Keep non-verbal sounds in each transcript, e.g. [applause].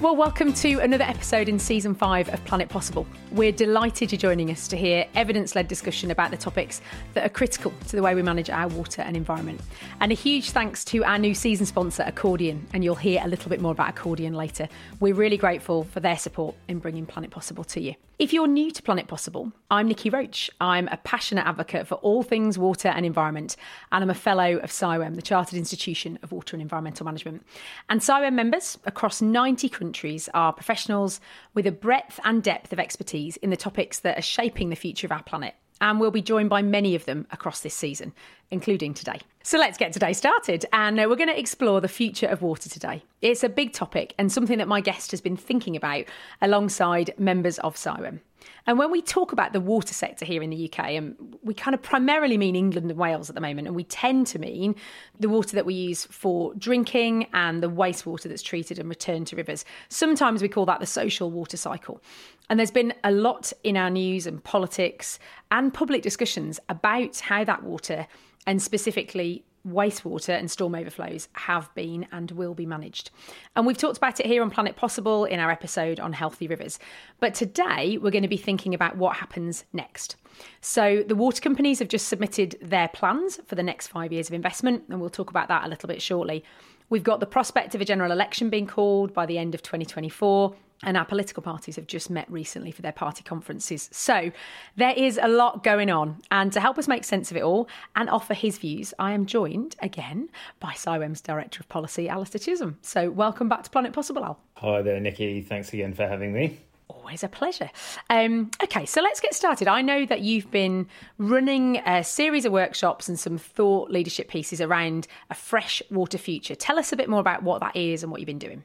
Well, welcome to another episode in season five of Planet Possible. We're delighted you're joining us to hear evidence led discussion about the topics that are critical to the way we manage our water and environment. And a huge thanks to our new season sponsor, Accordion, and you'll hear a little bit more about Accordion later. We're really grateful for their support in bringing Planet Possible to you. If you're new to Planet Possible, I'm Niki Roach. I'm a passionate advocate for all things water and environment, and I'm a fellow of CIWEM, the Chartered Institution of Water and Environmental Management. And CIWEM members across 90 countries are professionals with a breadth and depth of expertise in the topics that are shaping the future of our planet and we'll be joined by many of them across this season, including today. So let's get today started, and uh, we're going to explore the future of water today. It's a big topic and something that my guest has been thinking about alongside members of CIWEM. And when we talk about the water sector here in the UK, and um, we kind of primarily mean England and Wales at the moment, and we tend to mean the water that we use for drinking and the wastewater that's treated and returned to rivers. Sometimes we call that the social water cycle. And there's been a lot in our news and politics and public discussions about how that water, and specifically wastewater and storm overflows have been and will be managed. And we've talked about it here on Planet Possible in our episode on healthy rivers. But today we're going to be thinking about what happens next. So the water companies have just submitted their plans for the next five years of investment, and we'll talk about that a little bit shortly. We've got the prospect of a general election being called by the end of 2024 and our political parties have just met recently for their party conferences. So there is a lot going on. And to help us make sense of it all and offer his views, I am joined again by CIWEM's Director of Policy, Alistair Chisholm. So welcome back to Planet Possible, Al. Hi there, Niki. Thanks again for having me. Always a pleasure. Um, okay, so let's get started. I know that you've been running a series of workshops and some thought leadership pieces around a fresh water future. Tell us a bit more about what that is and what you've been doing.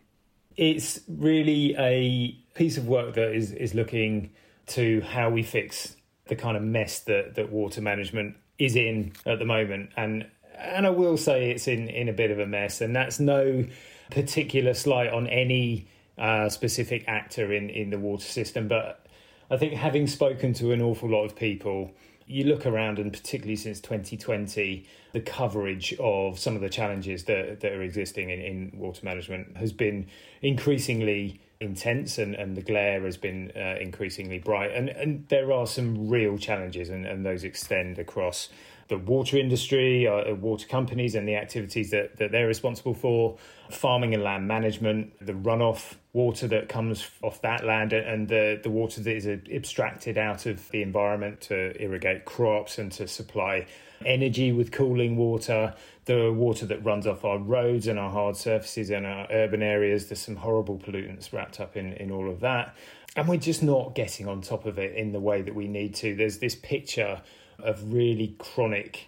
It's really a piece of work that is, is looking to how we fix the kind of mess that, that water management is in at the moment. And and I will say it's in, in a bit of a mess, and that's no particular slight on any uh, specific actor in, in the water system. But I think having spoken to an awful lot of people, you look around, and particularly since 2020, the coverage of some of the challenges that, that are existing in, in water management has been increasingly intense and, and the glare has been uh, increasingly bright. And, and there are some real challenges, and, and those extend across the water industry, uh, water companies, and the activities that, that they're responsible for, farming and land management, the runoff water that comes off that land, and the, the water that is abstracted out of the environment to irrigate crops and to supply energy with cooling water, the water that runs off our roads and our hard surfaces in our urban areas. There's some horrible pollutants wrapped up in, in all of that. And we're just not getting on top of it in the way that we need to. There's this picture of really chronic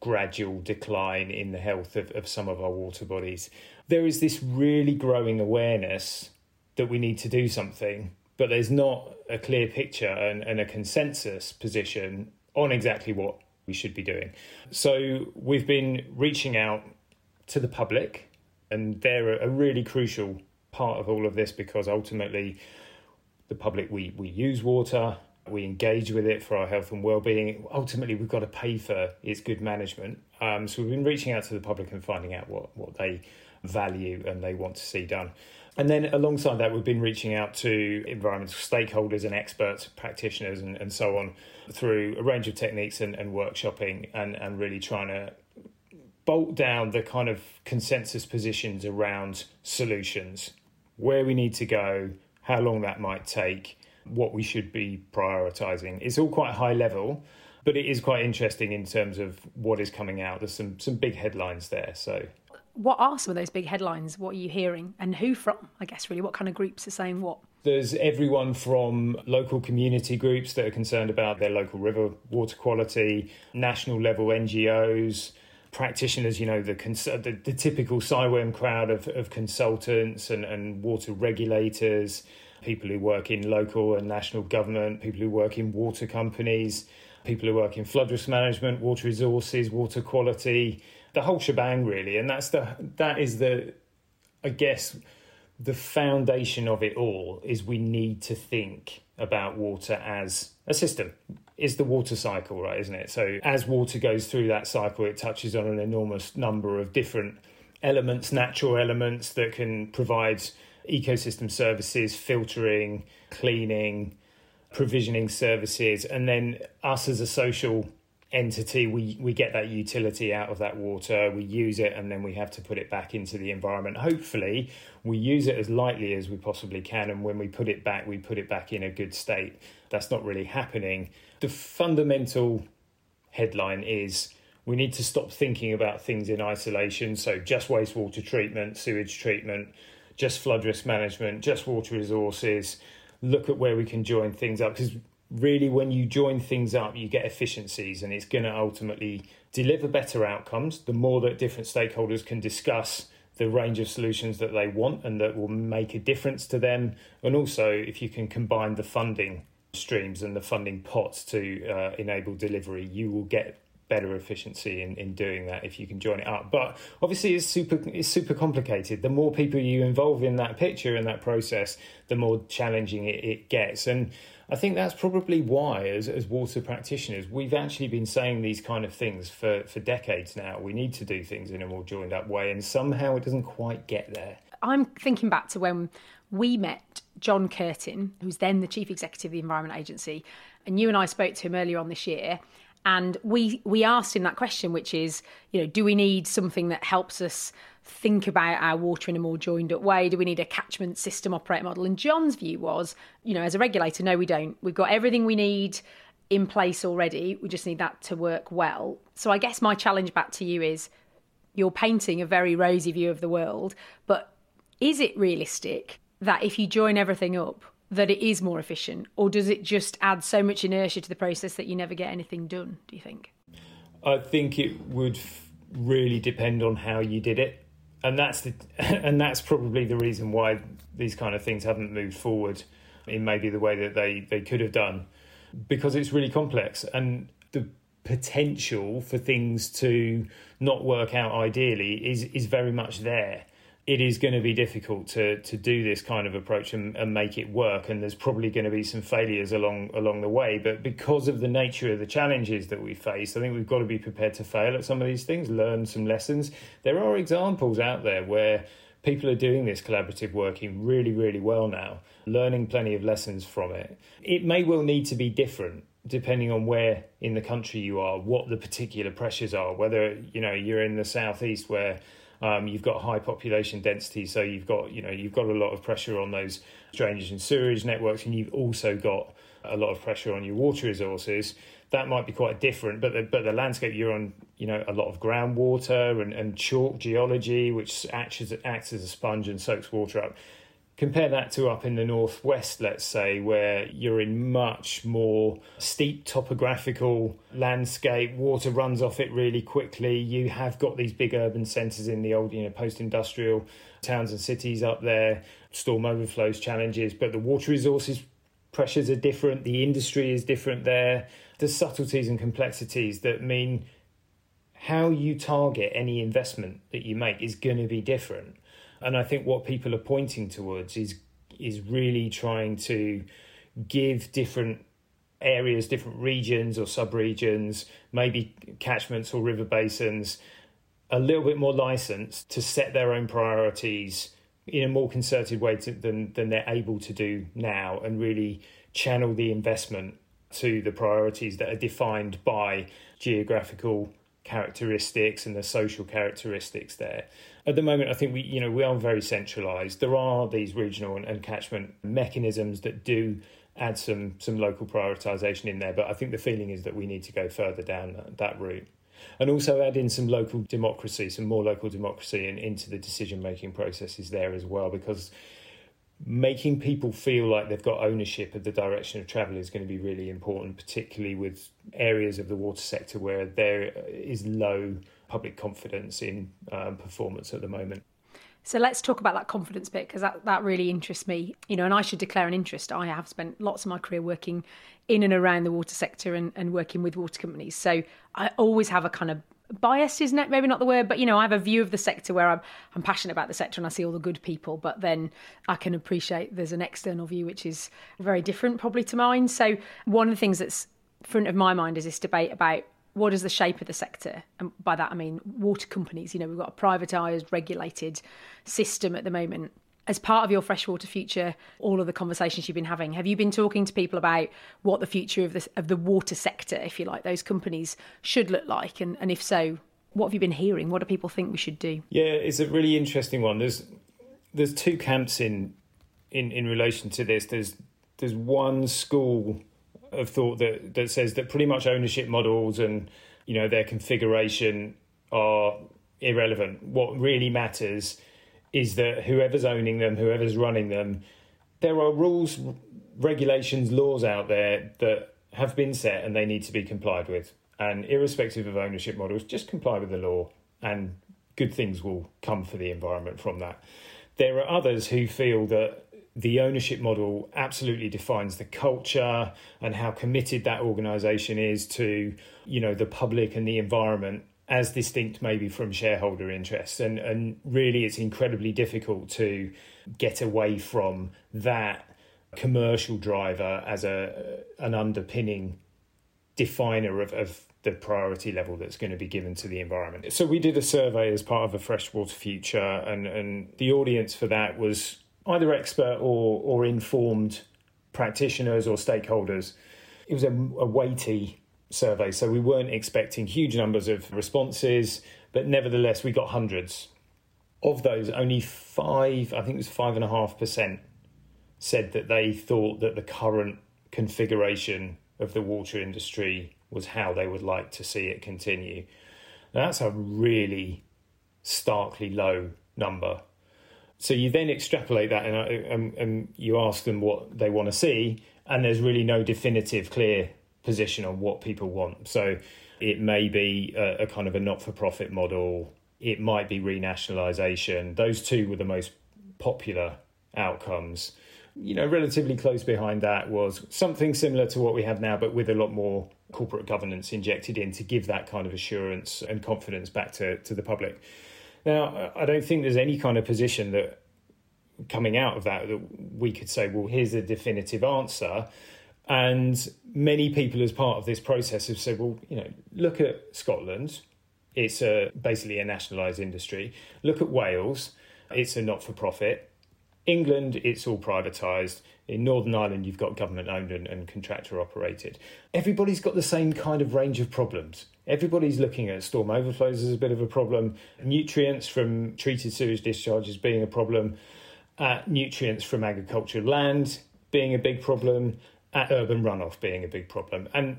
gradual decline in the health of, of some of our water bodies. There is this really growing awareness that we need to do something, but there's not a clear picture and, and a consensus position on exactly what we should be doing. So we've been reaching out to the public, and they're a really crucial part of all of this because ultimately the public we, we use water we engage with it for our health and well-being. Ultimately we've got to pay for its good management. Um, so we've been reaching out to the public and finding out what, what they value and they want to see done and then alongside that we've been reaching out to environmental stakeholders and experts practitioners and, and so on through a range of techniques and, and workshopping and, and really trying to bolt down the kind of consensus positions around solutions where we need to go how long that might take what we should be prioritizing. It's all quite high level, but it is quite interesting in terms of what is coming out. There's some some big headlines there. So what are some of those big headlines? What are you hearing and who from? I guess really what kind of groups are saying what? There's everyone from local community groups that are concerned about their local river water quality, national level NGOs, practitioners, you know, the, the, the typical CIWEM crowd of, of consultants and, and water regulators, people who work in local and national government, people who work in water companies, people who work in flood risk management, water resources, water quality, the whole shebang really. And that's the that is the I guess the foundation of it all is we need to think about water as a system. Is the water cycle, right, isn't it? So as water goes through that cycle, it touches on an enormous number of different elements, natural elements that can provide ecosystem services, filtering, cleaning, provisioning services, and then us as a social entity, we, we get that utility out of that water, we use it, and then we have to put it back into the environment. Hopefully, we use it as lightly as we possibly can, and when we put it back, we put it back in a good state. That's not really happening. The fundamental headline is we need to stop thinking about things in isolation. So, just wastewater treatment, sewage treatment, just flood risk management, just water resources. Look at where we can join things up because really when you join things up you get efficiencies and it's going to ultimately deliver better outcomes the more that different stakeholders can discuss the range of solutions that they want and that will make a difference to them and also if you can combine the funding streams and the funding pots to uh, enable delivery you will get better efficiency in, in doing that if you can join it up. But obviously, it's super it's super complicated. The more people you involve in that picture and that process, the more challenging it, it gets. And I think that's probably why, as, as water practitioners, we've actually been saying these kind of things for, for decades now. We need to do things in a more joined up way, and somehow it doesn't quite get there. I'm thinking back to when we met John Curtin, who's then the chief executive of the Environment Agency, and you and I spoke to him earlier on this year. And we we asked him that question, which is, you know, do we need something that helps us think about our water in a more joined up way? Do we need a catchment system operator model? And John's view was, you know, as a regulator, no, we don't. We've got everything we need in place already. We just need that to work well. So I guess my challenge back to you is you're painting a very rosy view of the world, but is it realistic that if you join everything up, that it is more efficient, or does it just add so much inertia to the process that you never get anything done? Do you think? I think it would really depend on how you did it, and that's the [laughs] and that's probably the reason why these kind of things haven't moved forward in maybe the way that they they could have done, because it's really complex and the potential for things to not work out ideally is is very much there it is going to be difficult to to do this kind of approach and, and, make it work and there's probably going to be some failures along along the way. But because of the nature of the challenges that we face i think we've got to be prepared to fail at some of these things learn some lessons. There are examples out there where people are doing this collaborative working really really well now learning plenty of lessons from it. It may well need to be different depending on where in the country you are what the particular pressures are whether you know you're in the southeast where um, you've got high population density, so you've got you know you've got a lot of pressure on those drainage and sewerage networks, and you've also got a lot of pressure on your water resources. That might be quite different, but the, but the landscape you're on, you know, a lot of groundwater and, and chalk geology, which acts as, acts as a sponge and soaks water up. Compare that to up in the northwest, let's say, where you're in much more steep topographical landscape. Water runs off it really quickly. You have got these big urban centres in the old, you know, post-industrial towns and cities up there. Storm overflows, challenges, but the water resources pressures are different. The industry is different there. There's subtleties and complexities that mean how you target any investment that you make is going to be different and I think what people are pointing towards is is really trying to give different areas, different regions or sub-regions, maybe catchments or river basins, a little bit more license to set their own priorities in a more concerted way to, than than they're able to do now, and really channel the investment to the priorities that are defined by geographical characteristics and the social characteristics there. At the moment, I think we, you know, we are very centralised. There are these regional and, and catchment mechanisms that do add some some local prioritisation in there, but I think the feeling is that we need to go further down that, that route. And also add in some local democracy, some more local democracy in, into the decision making processes there as well, because making people feel like they've got ownership of the direction of travel is going to be really important, particularly with areas of the water sector where there is low public confidence in um, performance at the moment. So let's talk about that confidence bit because that, that really interests me. You know, and I should declare an interest. I have spent lots of my career working in and around the water sector and, and working with water companies. So I always have a kind of bias, isn't it maybe not the word but you know i have a view of the sector where i'm i'm passionate about the sector and i see all the good people but then i can appreciate there's an external view which is very different probably to mine so one of the things that's front of my mind is this debate about what is the shape of the sector and by that i mean water companies you know we've got a privatized regulated system at the moment as part of your freshwater future, all of the conversations you've been having, have you been talking to people about what the future of the of the water sector, if you like, those companies should look like, and, and if so, what have you been hearing? What do people think we should do? Yeah, it's a really interesting one. There's there's two camps in in in relation to this. There's there's one school of thought that that says that pretty much ownership models and you know their configuration are irrelevant. What really matters is that whoever's owning them, whoever's running them, there are rules, regulations, laws out there that have been set and they need to be complied with. And irrespective of ownership models, just comply with the law and good things will come for the environment from that. There are others who feel that the ownership model absolutely defines the culture and how committed that organization is to, you know, the public and the environment as distinct maybe from shareholder interests and and really it's incredibly difficult to get away from that commercial driver as a an underpinning definer of, of the priority level that's going to be given to the environment. So we did a survey as part of a freshwater future and, and the audience for that was either expert or or informed practitioners or stakeholders. It was a, a weighty survey, so we weren't expecting huge numbers of responses, but nevertheless, we got hundreds. Of those, only five, I think it was five and a half percent, said that they thought that the current configuration of the water industry was how they would like to see it continue. Now, that's a really starkly low number. So you then extrapolate that and, and, and you ask them what they want to see, and there's really no definitive, clear position on what people want. So it may be a, a kind of a not for profit model, it might be renationalisation. Those two were the most popular outcomes. You know, relatively close behind that was something similar to what we have now, but with a lot more corporate governance injected in to give that kind of assurance and confidence back to, to the public. Now, I don't think there's any kind of position that coming out of that that we could say, well, here's a definitive answer. And many people, as part of this process, have said, well, you know, look at Scotland. It's a, basically a nationalised industry. Look at Wales. It's a not for profit. England, it's all privatised. In Northern Ireland, you've got government owned and, and, contractor operated. Everybody's got the same kind of range of problems. Everybody's looking at storm overflows as a bit of a problem, nutrients from treated sewage discharges being a problem, uh, nutrients from agricultural land being a big problem, at urban runoff being a big problem. And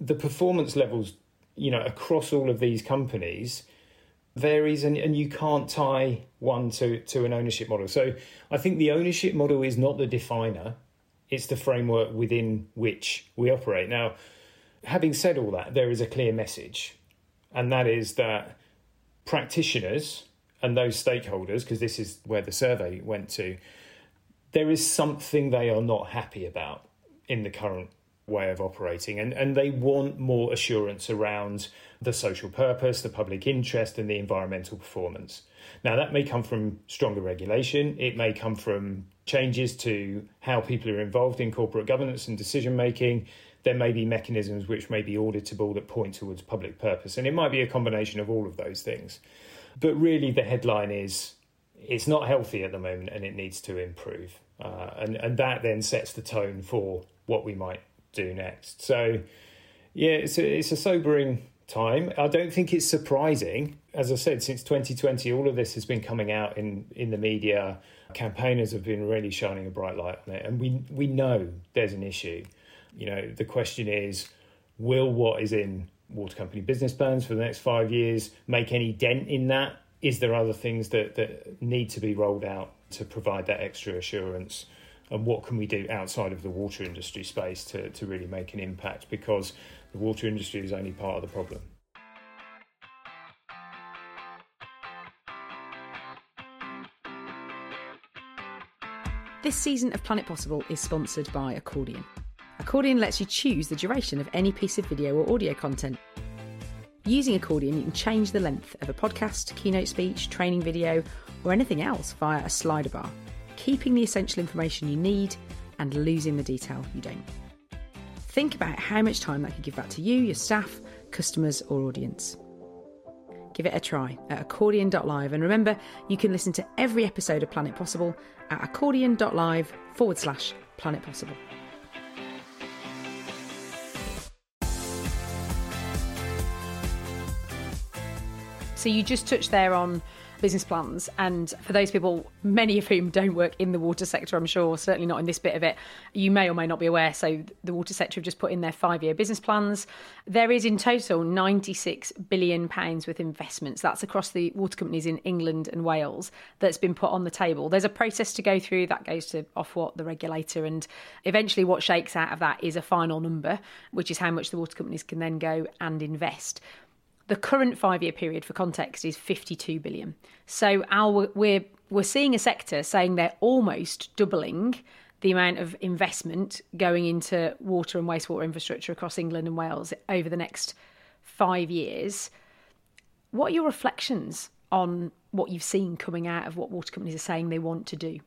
the performance levels, you know, across all of these companies varies and, and you can't tie one to, to an ownership model. So I think the ownership model is not the definer, it's the framework within which we operate. Now, having said all that, there is a clear message, and that is that practitioners and those stakeholders, because this is where the survey went to, there is something they are not happy about in the current way of operating and, and they want more assurance around the social purpose, the public interest and the environmental performance. Now that may come from stronger regulation, it may come from changes to how people are involved in corporate governance and decision making. There may be mechanisms which may be auditable that point towards public purpose. And it might be a combination of all of those things. But really the headline is it's not healthy at the moment and it needs to improve. Uh, and, and that then sets the tone for what we might do next. So, yeah, it's a, it's a sobering time. I don't think it's surprising. As I said, since 2020, all of this has been coming out in, in the media. Campaigners have been really shining a bright light on it, and we we know there's an issue. You know, the question is, will what is in water company business plans for the next five years make any dent in that? Is there other things that, that need to be rolled out to provide that extra assurance? and what can we do outside of the water industry space to, to really make an impact because the water industry is only part of the problem. This season of Planet Possible is sponsored by Accordion. Accordion lets you choose the duration of any piece of video or audio content. Using Accordion, you can change the length of a podcast, keynote speech, training video, or anything else via a slider bar keeping the essential information you need and losing the detail you don't. Think about how much time that could give back to you, your staff, customers, or audience. give it a try at accordion.live. And remember, you can listen to every episode of Planet Possible at accordion.live forward slash Planet Possible. So you just touched there on business plans. And for those people, many of whom don't work in the water sector, I'm sure, certainly not in this bit of it, you may or may not be aware. So the water sector have just put in their five year business plans. There is in total £96 billion worth investments. That's across the water companies in England and Wales that's been put on the table. There's a process to go through that goes to Ofwat, the regulator, and eventually what shakes out of that is a final number, which is how much the water companies can then go and invest. The current five year period, for context, is 52 billion. So our, we're, we're seeing a sector saying they're almost doubling the amount of investment going into water and wastewater infrastructure across England and Wales over the next five years. What are your reflections on what you've seen coming out of what water companies are saying they want to do?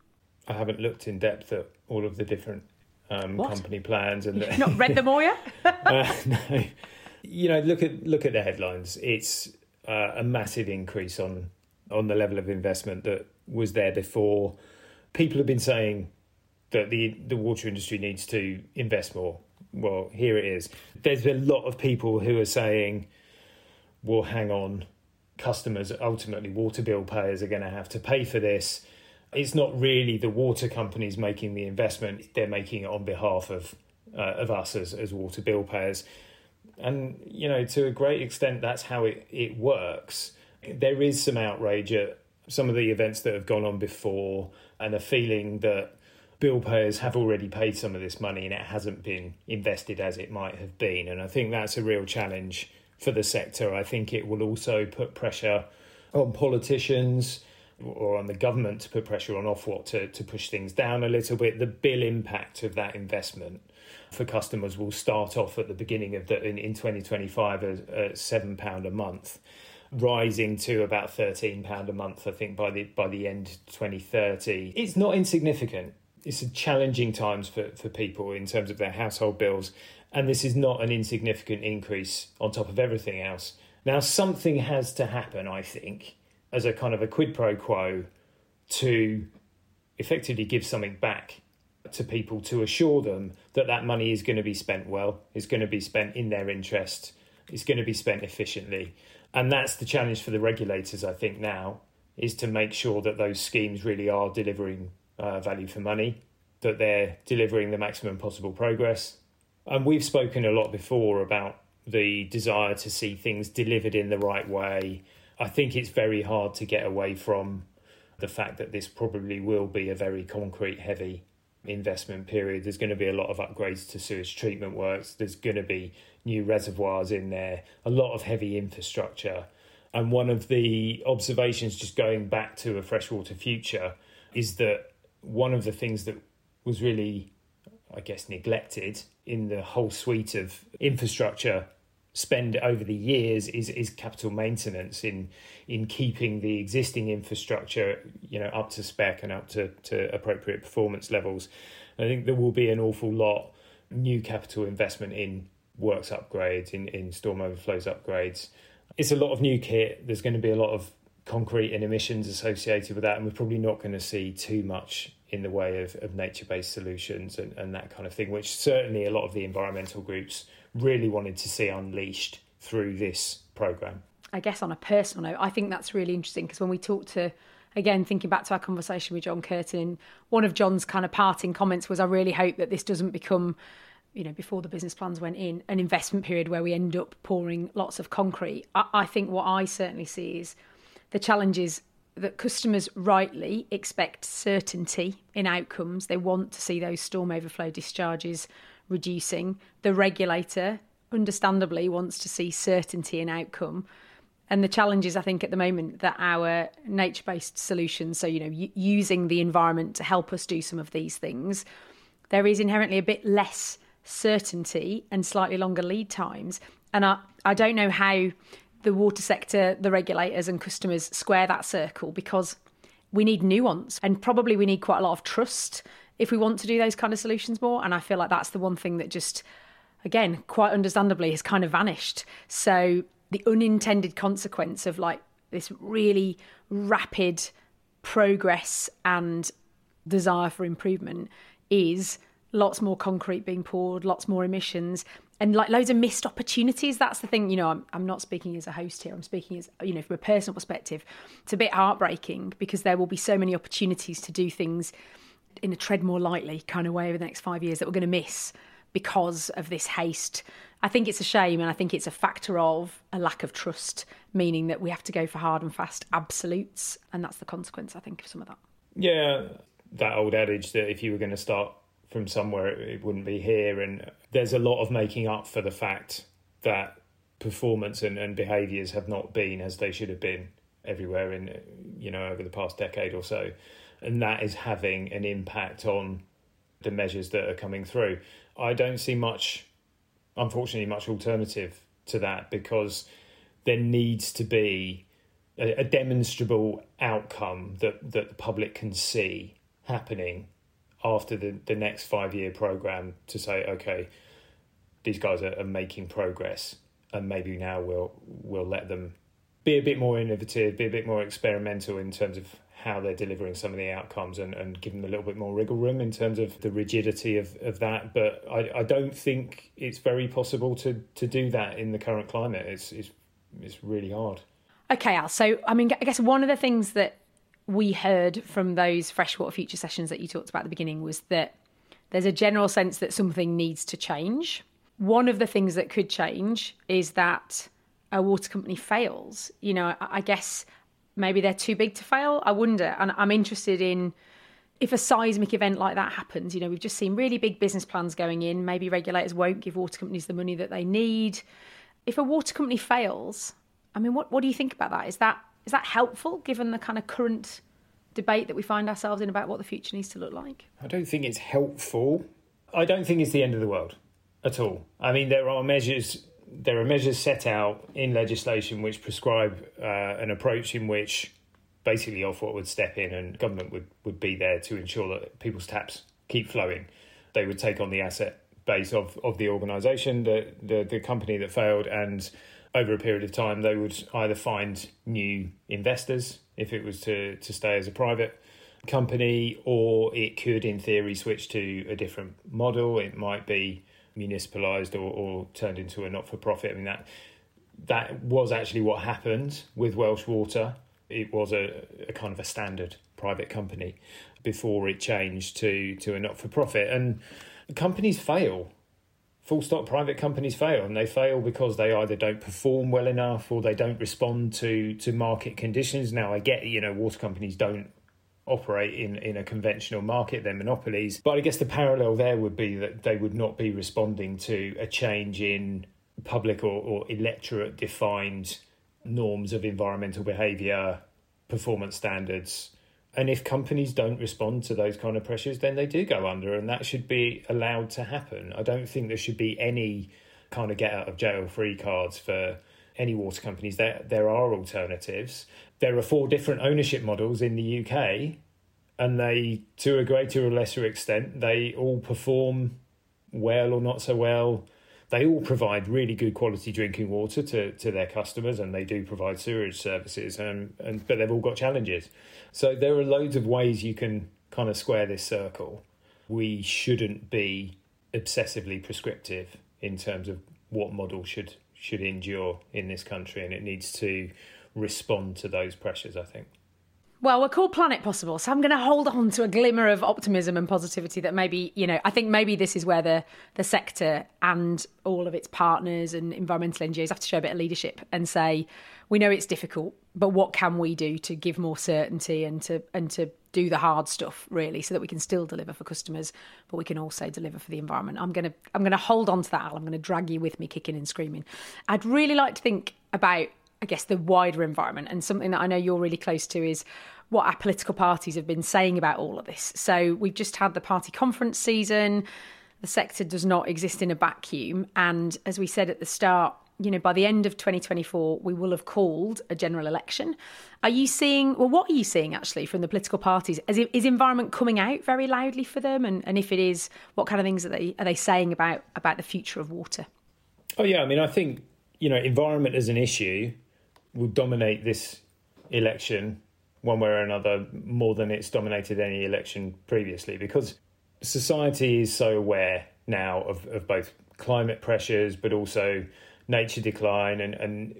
I haven't looked in depth at all of the different um, company plans and the... not read them all yet. [laughs] uh, no, you know, look at look at the headlines. It's uh, a massive increase on on the level of investment that was there before. People have been saying that the the water industry needs to invest more. Well, here it is. There's a lot of people who are saying, "Well, hang on, customers, ultimately water bill payers, are going to have to pay for this." It's not really the water companies making the investment; they're making it on behalf of uh, of us as as water bill payers and you know to a great extent that's how it, it works. There is some outrage at some of the events that have gone on before and a feeling that bill payers have already paid some of this money and it hasn't been invested as it might have been. And i think that's a real challenge for the sector. I think it will also put pressure on politicians or on the government to put pressure on Ofwat to, to push things down a little bit. The bill impact of that investment for customers will start off at the beginning of the in, in 2025 at, seven pound a month rising to about 13 pound a month i think by the by the end 2030 it's not insignificant. It's challenging times for, for people in terms of their household bills and this is not an insignificant increase on top of everything else. Now something has to happen i think as a kind of a quid pro quo to effectively give something back to people to assure them that that money is going to be spent well, is going to be spent in their interest, is going to be spent efficiently. And that's the challenge for the regulators, I think, now, is to make sure that those schemes really are delivering uh, value for money, that they're delivering the maximum possible progress. And we've spoken a lot before about the desire to see things delivered in the right way. I think it's very hard to get away from the fact that this probably will be a very concrete heavy investment period. There's going to be a lot of upgrades to sewage treatment works. There's going to be new reservoirs in there, a lot of heavy infrastructure. And one of the observations, just going back to a freshwater future, is that one of the things that was really, I guess, neglected in the whole suite of infrastructure spend over the years is is capital maintenance in in keeping the existing infrastructure you know up to spec and up to, to appropriate performance levels. I think there will be an awful lot new capital investment in works upgrades, in, in storm overflows upgrades. It's a lot of new kit. There's going to be a lot of concrete and emissions associated with that, and we're probably not going to see too much in the way of, of nature based solutions and, and that kind of thing, which certainly a lot of the environmental groups really wanted to see unleashed through this program. I guess on a personal note, I think that's really interesting because when we talk to again thinking back to our conversation with John Curtin, one of John's kind of parting comments was I really hope that this doesn't become you know, before the business plans went in, an investment period where we end up pouring lots of concrete. I, I think what I certainly see is the challenges that customers rightly expect certainty in outcomes. They want to see those storm overflow discharges reducing. The regulator, understandably, wants to see certainty in outcome. And the challenge is, I think, at the moment that our nature based solutions, so, you know, y- using the environment to help us do some of these things, there is inherently a bit less certainty and slightly longer lead times. And I, I don't know how the water sector, the regulators, and customers square that circle because we need nuance and probably we need quite a lot of trust if we want to do those kind of solutions more. And I feel like that's the one thing that just, again, quite understandably has kind of vanished. So the unintended consequence of like this really rapid progress and desire for improvement is lots more concrete being poured, lots more emissions, and like loads of missed opportunities. That's the thing, you know. I'm, I'm not speaking as a host here. I'm speaking as you know from a personal perspective. It's a bit heartbreaking because there will be so many opportunities to do things in a tread more lightly kind of way over the next five years that we're going to miss because of this haste. I think it's a shame, and I think it's a factor of a lack of trust, meaning that we have to go for hard and fast absolutes, and that's the consequence, I think, of some of that. Yeah, that old adage that if you were going to start from somewhere, it wouldn't be here. And there's a lot of making up for the fact that performance and, and behaviours have not been as they should have been everywhere in you know over the past decade or so, and that is having an impact on the measures that are coming through. I don't see much, unfortunately, much alternative to that because there needs to be a, a demonstrable outcome that that the public can see happening after the, the next five year program to say, okay, these guys are, are, making progress, and maybe now we'll we'll let them be a bit more innovative, be a bit more experimental in terms of how they're delivering some of the outcomes and, and give them a little bit more wriggle room in terms of the rigidity of, of that. But I, I don't think it's very possible to, to do that in the current climate. It's, it's, it's really hard. Okay, Al. So, I mean, I guess one of the things that we heard from those freshwater future sessions that you talked about at the beginning was that there's a general sense that something needs to change. One of the things that could change is that a water company fails. You know, I guess maybe they're too big to fail. I wonder. And I'm interested in if a seismic event like that happens. You know, we've just seen really big business plans going in. Maybe regulators won't give water companies the money that they need. If a water company fails, I mean, what, what do you think about that? Is that is that helpful given the kind of current debate that we find ourselves in about what the future needs to look like? I don't think it's helpful. I don't think it's the end of the world at all. I mean, there are measures there are measures set out in legislation which prescribe uh, an approach in which basically Ofwat would step in and government would, would be there to ensure that people's taps keep flowing. They would take on the asset base of, of the organisation, the, the the company that failed, and over a period of time, they would either find new investors if it was to, to stay as a private company, or it could, in theory, switch to a different model. It might be municipalized or, or turned into a not for profit. I mean, that, that was actually what happened with Welsh Water. It was a, a kind of a standard private company before it changed to, to a not for profit. And companies fail full stop private companies fail and they fail because they either don't perform well enough or they don't respond to to market conditions now i get you know water companies don't operate in in a conventional market they're monopolies but i guess the parallel there would be that they would not be responding to a change in public or, or electorate defined norms of environmental behavior performance standards and if companies don't respond to those kind of pressures, then they do go under, and that should be allowed to happen. I don't think there should be any kind of get out of jail free cards for any water companies. There, there are alternatives. There are four different ownership models in the UK, and they, to a greater or lesser extent, they all perform well or not so well they all provide really good quality drinking water to, to their customers and they do provide sewerage services and, and but they've all got challenges so there are loads of ways you can kind of square this circle we shouldn't be obsessively prescriptive in terms of what model should should endure in this country and it needs to respond to those pressures i think well, we're called Planet Possible, so I'm going to hold on to a glimmer of optimism and positivity that maybe, you know, I think maybe this is where the, the sector and all of its partners and environmental NGOs have to show a bit of leadership and say, we know it's difficult, but what can we do to give more certainty and to and to do the hard stuff really so that we can still deliver for customers but we can also deliver for the environment i'm to i'm going to hold on to that Al. i'm going to drag you with me kicking and screaming i'd really like to think about I guess the wider environment and something that I know you're really close to is what our political parties have been saying about all of this. So we've just had the party conference season. The sector does not exist in a vacuum. And as we said at the start, you know, by the end of 2024, we will have called a general election. Are you seeing, well, what are you seeing actually from the political parties? Is, environment coming out very loudly for them? And, and if it is, what kind of things are they, are they saying about, about the future of water? Oh, yeah. I mean, I think you know, environment as an issue will dominate this election one way or another more than it's dominated any election previously because society is so aware now of, of both climate pressures but also nature decline and, and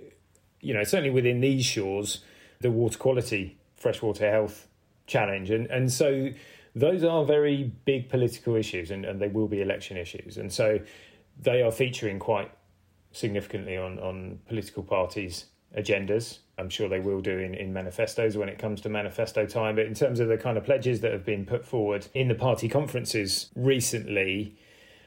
you know certainly within these shores the water quality freshwater health challenge. And and so those are very big political issues and, and they will be election issues. And so they are featuring quite significantly on on political parties agendas. I'm sure they will do in, in manifestos when it comes to manifesto time. But in terms of the kind of pledges that have been put forward in the party conferences recently,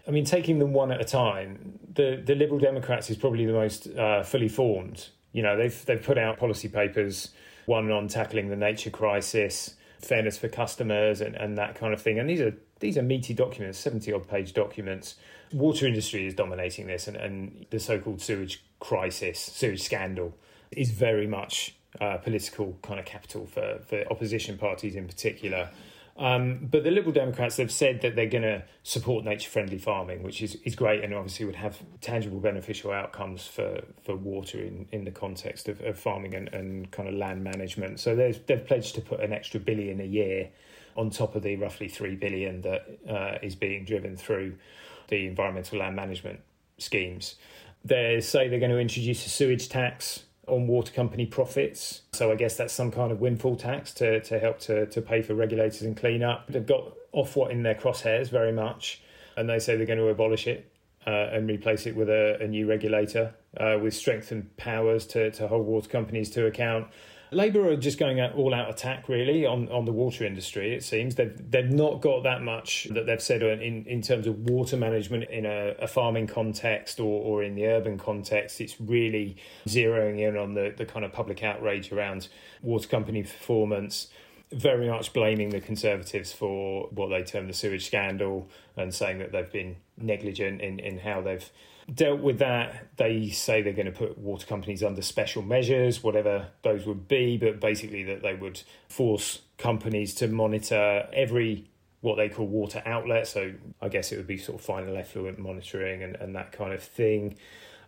I mean, taking them one at a time, the, the Liberal Democrats is probably the most uh, fully formed. You know, they've, they've put out policy papers, one on tackling the nature crisis, fairness for customers, and, and that kind of thing. And these are these are meaty documents, 70 odd page documents. Water industry is dominating this, and, and the so called sewage crisis, sewage scandal is very much uh, political kind of capital for, for opposition parties in particular. Um, but the Liberal Democrats have said that they're going to support nature friendly farming, which is, is great and obviously would have tangible beneficial outcomes for, for water in, in the context of, of farming and, and kind of land management. So they've pledged to put an extra billion a year on top of the roughly 3 billion that uh, is being driven through the environmental land management schemes. They say they're going to introduce a sewage tax on water company profits. So I guess that's some kind of windfall tax to, to help to, to pay for regulators and clean up. They've got Ofwat in their crosshairs very much, and they say they're going to abolish it uh, and replace it with a, a new regulator uh, with strengthened powers to, to hold water companies to account. Labour are just going all out attack really on, on the water industry. It seems they've they've not got that much that they've said in, in terms of water management in a, a farming context or, or in the urban context. It's really zeroing in on the, the kind of public outrage around water company performance very much blaming the Conservatives for what they term the sewage scandal and saying that they've been negligent in, in how they've dealt with that. They say they're going to put water companies under special measures, whatever those would be, but basically that they would force companies to monitor every what they call water outlet. So I guess it would be sort of final effluent monitoring and, and that kind of thing.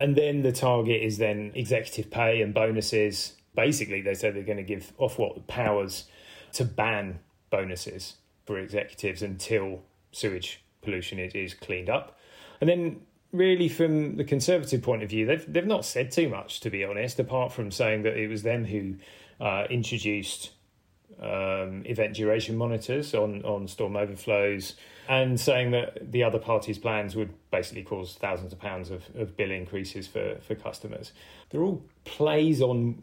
And then the target is then executive pay and bonuses. Basically, they say they're going to give Ofwat powers to ban bonuses for executives until sewage pollution is, is cleaned up. And then really from the conservative point of view they've they've not said too much to be honest apart from saying that it was them who uh, introduced um, event duration monitors on on storm overflows and saying that the other party's plans would basically cause thousands of pounds of, of bill increases for for customers. They're all plays on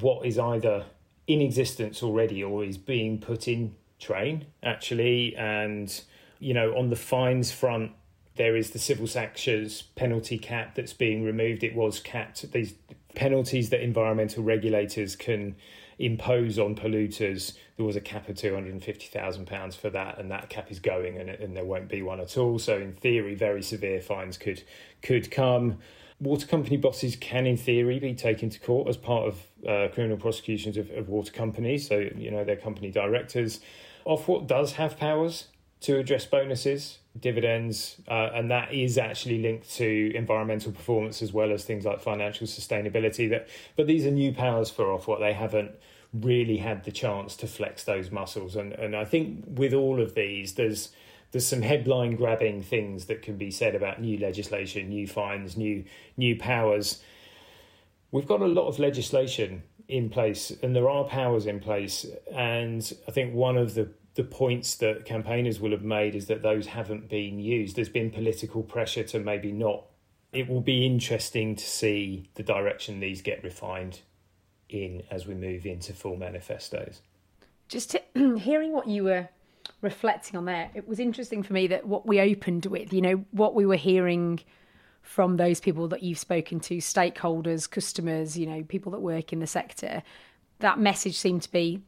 what is either in existence already or is being put in train actually. And you know on the fines front there is the civil sanctions penalty cap that's being removed. It was capped. These penalties that environmental regulators can impose on polluters. There was a cap of two hundred and fifty thousand pounds for that, and that cap is going, and, and there won't be one at all. So, in theory, very severe fines could could come. Water company bosses can, in theory, be taken to court as part of uh, criminal prosecutions of, of water companies. So, you know, their company directors. Ofwat does have powers to address bonuses, dividends, uh, and that is actually linked to environmental performance as well as things like financial sustainability. That, but these are new powers for Ofwat they haven't really had the chance to flex those muscles, and and I think with all of these, there's there's some headline grabbing things that can be said about new legislation, new fines, new new powers. We've got a lot of legislation in place, and there are powers in place, and I think one of the the points that campaigners will have made is that those haven't been used. There's been political pressure to maybe not. It will be interesting to see the direction these get refined in as we move into full manifestos. Just to, [clears throat] hearing what you were reflecting on there, it was interesting for me that what we opened with, you know, what we were hearing from those people that you've spoken to, stakeholders, customers, you know, people that work in the sector, that message seemed to be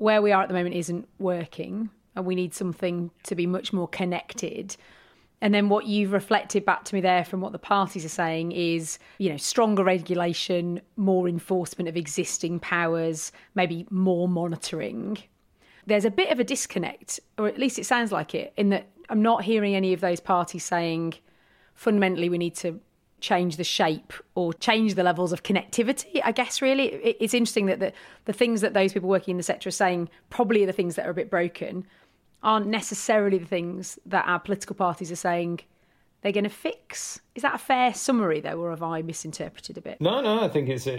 where we are at the moment isn't working and we need something to be much more connected and then what you've reflected back to me there from what the parties are saying is, you know, stronger regulation, more enforcement of existing powers, maybe more monitoring. There's a bit of a disconnect, or at least it sounds like it, in that I'm not hearing any of those parties saying fundamentally we need to change the shape or change the levels of connectivity. I guess really it's interesting that the, the things that those people working in the sector are saying probably are the things that are a bit broken aren't necessarily the things that our political parties are saying they're going to fix. Is that a fair summary, though, or have I misinterpreted a bit? No, no, I think it's a,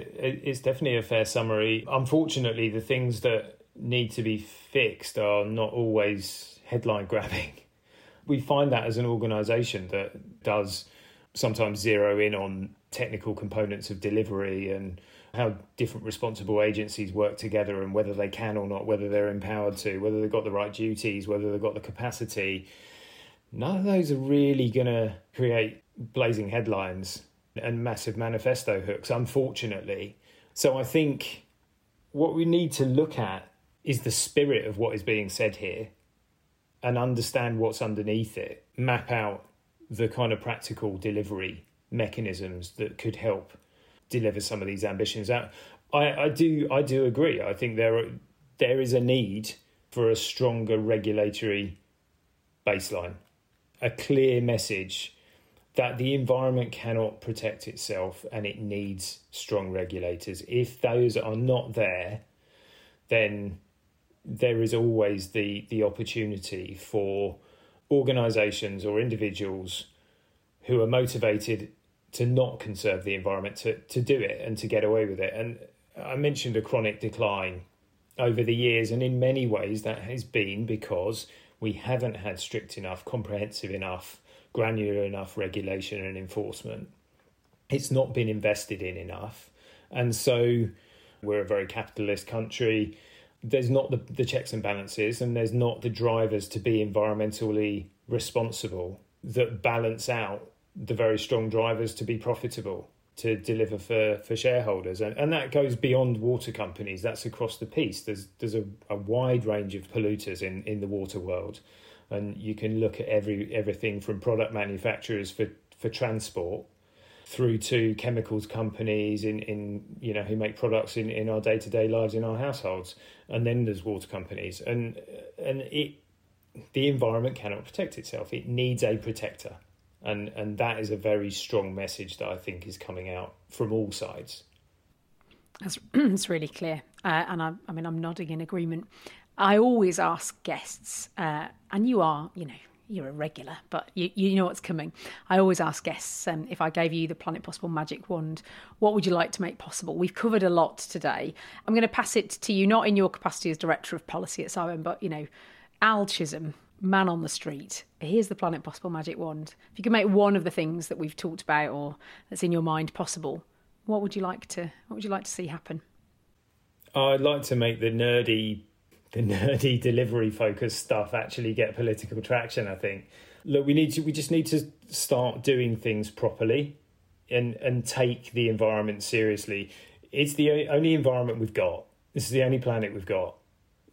it's definitely a fair summary. Unfortunately, the things that need to be fixed are not always headline grabbing. [laughs] We find that as an organisation that does sometimes zero in on technical components of delivery and how different responsible agencies work together and whether they can or not, whether they're empowered to, whether they've got the right duties, whether they've got the capacity. None of those are really going to create blazing headlines and massive manifesto hooks, unfortunately. So I think what we need to look at is the spirit of what is being said here and understand what's underneath it, map out the kind of practical delivery mechanisms that could help deliver some of these ambitions. I, I do I do agree. I think there are, there is a need for a stronger regulatory baseline, a clear message that the environment cannot protect itself and it needs strong regulators. If those are not there, then there is always the the opportunity for organisations or individuals who are motivated to not conserve the environment to, to do it and to get away with it. And I mentioned a chronic decline over the years, and in many ways that has been because we haven't had strict enough, comprehensive enough, granular enough regulation and enforcement. It's not been invested in enough. And so we're a very capitalist country there's not the, the checks and balances and there's not the drivers to be environmentally responsible that balance out the very strong drivers to be profitable to deliver for, for shareholders. And, and that goes beyond water companies. That's across the piece. There's there's a, a wide range of polluters in, in the water world. And you can look at every everything from product manufacturers for, for transport through to chemicals companies in, in you know who make products in, in our day to day lives in our households, and then there's water companies, and and it the environment cannot protect itself; it needs a protector, and and that is a very strong message that I think is coming out from all sides. That's, [clears throat] that's really clear, uh, and I, I mean I'm nodding in agreement. I always ask guests, uh, and you are, you know, you're a regular, but you, you know what's coming. I always ask guests um, if I gave you the Planet Possible magic wand, what would you like to make possible? We've covered a lot today. I'm going to pass it to you, not in your capacity as Director of Policy at CIWEM, but, you know, Al Chisholm, man on the street. Here's the Planet Possible magic wand. If you could make one of the things that we've talked about or that's in your mind possible, what would you like to, what would you like to see happen? I'd like to make the nerdy the nerdy [laughs] delivery focused stuff actually get political traction. I think. Look, we need to. We just need to start doing things properly, and and take the environment seriously. It's the only environment we've got. This is the only planet we've got.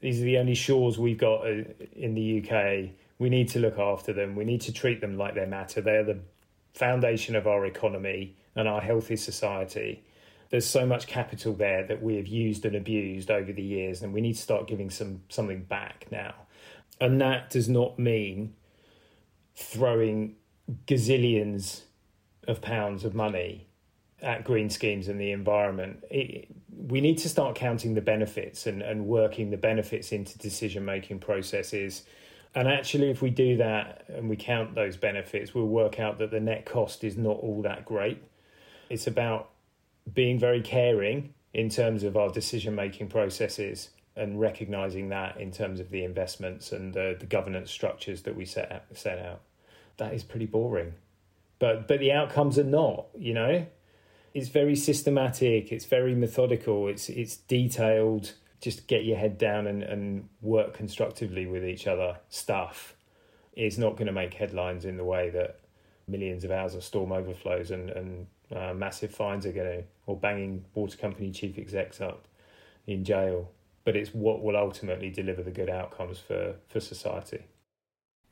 These are the only shores we've got uh, in the UK. We need to look after them. We need to treat them like they matter. They are the foundation of our economy and our healthy society there's so much capital there that we have used and abused over the years, and we need to start giving some something back now. And that does not mean throwing gazillions of pounds of money at green schemes and the environment. It, we need to start counting the benefits and, and working the benefits into decision making processes. And actually, if we do that and we count those benefits, we'll work out that the net cost is not all that great. It's about being very caring in terms of our decision making processes and recognizing that in terms of the investments and the, the governance structures that we set out, set out. That is pretty boring. But but the outcomes are not, you know. It's very systematic, it's very methodical, it's it's detailed. Just get your head down and, and work constructively with each other stuff is not going to make headlines in the way that millions of hours of storm overflows and, and uh, massive fines are going to, or banging water company chief execs up in jail. But it's what will ultimately deliver the good outcomes for, for society.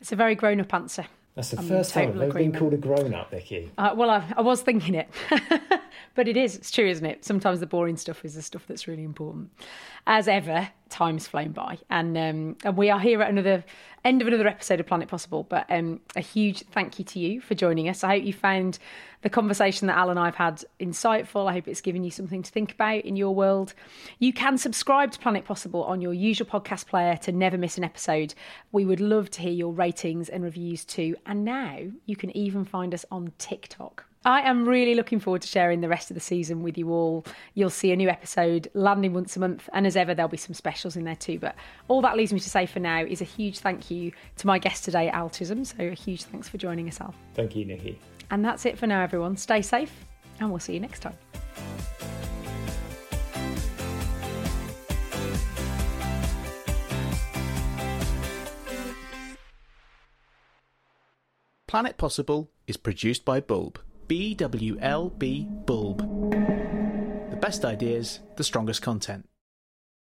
It's a very grown up answer. That's the I'm first time I've been called a grown up, Niki. Uh, well, I, I, was thinking it. [laughs] but it is. It's true, isn't it? Sometimes the boring stuff is the stuff that's really important. As ever, time's flown by, and um, and we are here at another end of another episode of Planet Possible. But um, a huge thank you to you for joining us. I hope you found the conversation that Al and I've had insightful. I hope it's given you something to think about in your world. You can subscribe to Planet Possible on your usual podcast player to never miss an episode. We would love to hear your ratings and reviews too. And now you can even find us on TikTok. I am really looking forward to sharing the rest of the season with you all. You'll see a new episode landing once a month, and as ever, there'll be some specials in there too. But all that leaves me to say for now is a huge thank you to my guest today, Al Chisholm. So a huge thanks for joining us, Al. Thank you, Niki. And that's it for now, everyone. Stay safe, and we'll see you next time. Planet Possible is produced by Bwlb. B W L B Bwlb. The best ideas, the strongest content.